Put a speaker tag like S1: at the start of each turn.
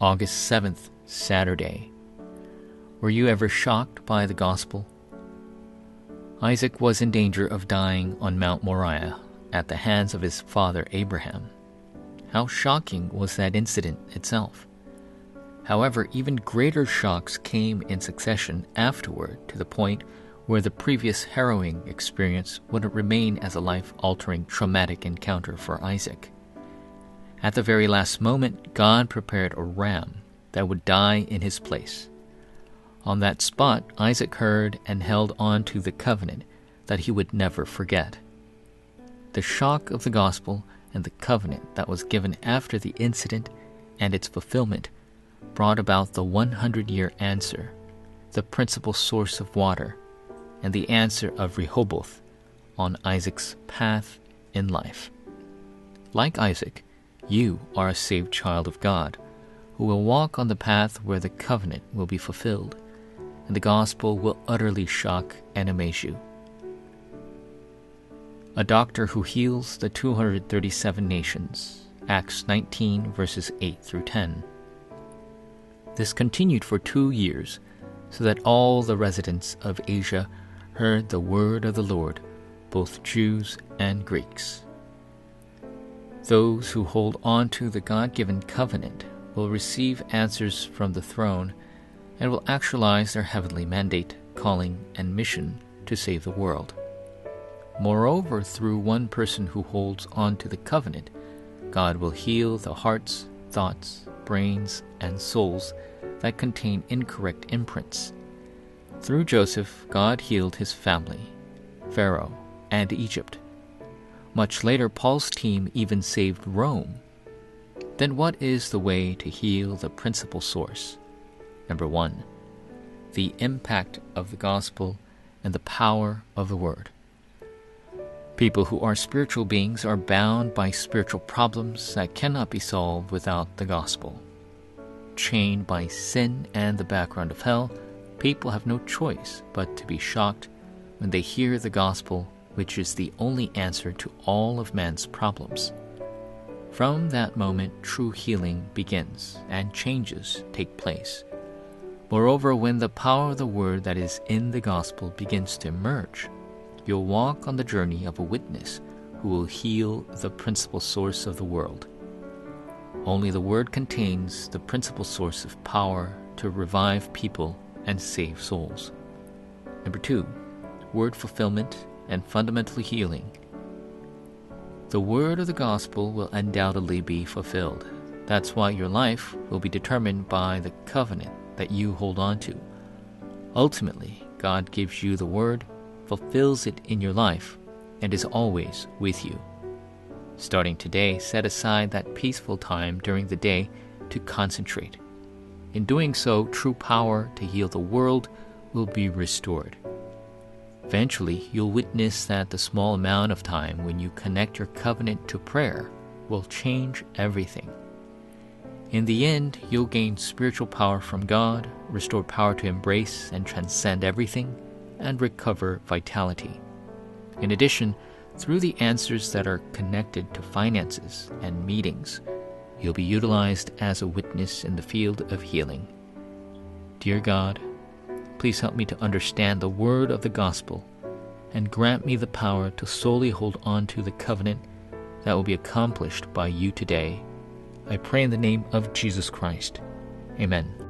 S1: August 7th, Saturday. Were you ever shocked by the gospel? Isaac was in danger of dying on Mount Moriah at the hands of his father Abraham. How shocking was that incident itself? However, even greater shocks came in succession afterward to the point where the previous harrowing experience would remain as a life altering traumatic encounter for Isaac. At the very last moment, God prepared a ram that would die in his place. On that spot, Isaac heard and held on to the covenant that he would never forget. The shock of the gospel and the covenant that was given after the incident and its fulfillment brought about the 100 year answer, the principal source of water, and the answer of Rehoboth on Isaac's path in life. Like Isaac, you are a saved child of God, who will walk on the path where the covenant will be fulfilled, and the gospel will utterly shock and amaze you. A doctor who heals the 237 nations. Acts 19, verses 8 through 10. This continued for two years, so that all the residents of Asia heard the word of the Lord, both Jews and Greeks. Those who hold on to the God given covenant will receive answers from the throne and will actualize their heavenly mandate, calling, and mission to save the world. Moreover, through one person who holds on to the covenant, God will heal the hearts, thoughts, brains, and souls that contain incorrect imprints. Through Joseph, God healed his family, Pharaoh, and Egypt. Much later, Paul's team even saved Rome. Then, what is the way to heal the principal source? Number one, the impact of the gospel and the power of the word. People who are spiritual beings are bound by spiritual problems that cannot be solved without the gospel. Chained by sin and the background of hell, people have no choice but to be shocked when they hear the gospel which is the only answer to all of man's problems. From that moment, true healing begins and changes take place. Moreover, when the power of the word that is in the gospel begins to emerge, you'll walk on the journey of a witness who will heal the principal source of the world. Only the word contains the principal source of power to revive people and save souls. Number two, word fulfillment and fundamental healing. The word of the gospel will undoubtedly be fulfilled. That's why your life will be determined by the covenant that you hold on to. Ultimately, God gives you the word, fulfills it in your life, and is always with you. Starting today, set aside that peaceful time during the day to concentrate. In doing so, true power to heal the world will be restored. Eventually, you'll witness that the small amount of time when you connect your covenant to prayer will change everything. In the end, you'll gain spiritual power from God, restore power to embrace and transcend everything, and recover vitality. In addition, through the answers that are connected to finances and meetings, you'll be utilized as a witness in the field of healing. Dear God, Please help me to understand the word of the gospel and grant me the power to solely hold on to the covenant that will be accomplished by you today. I pray in the name of Jesus Christ. Amen.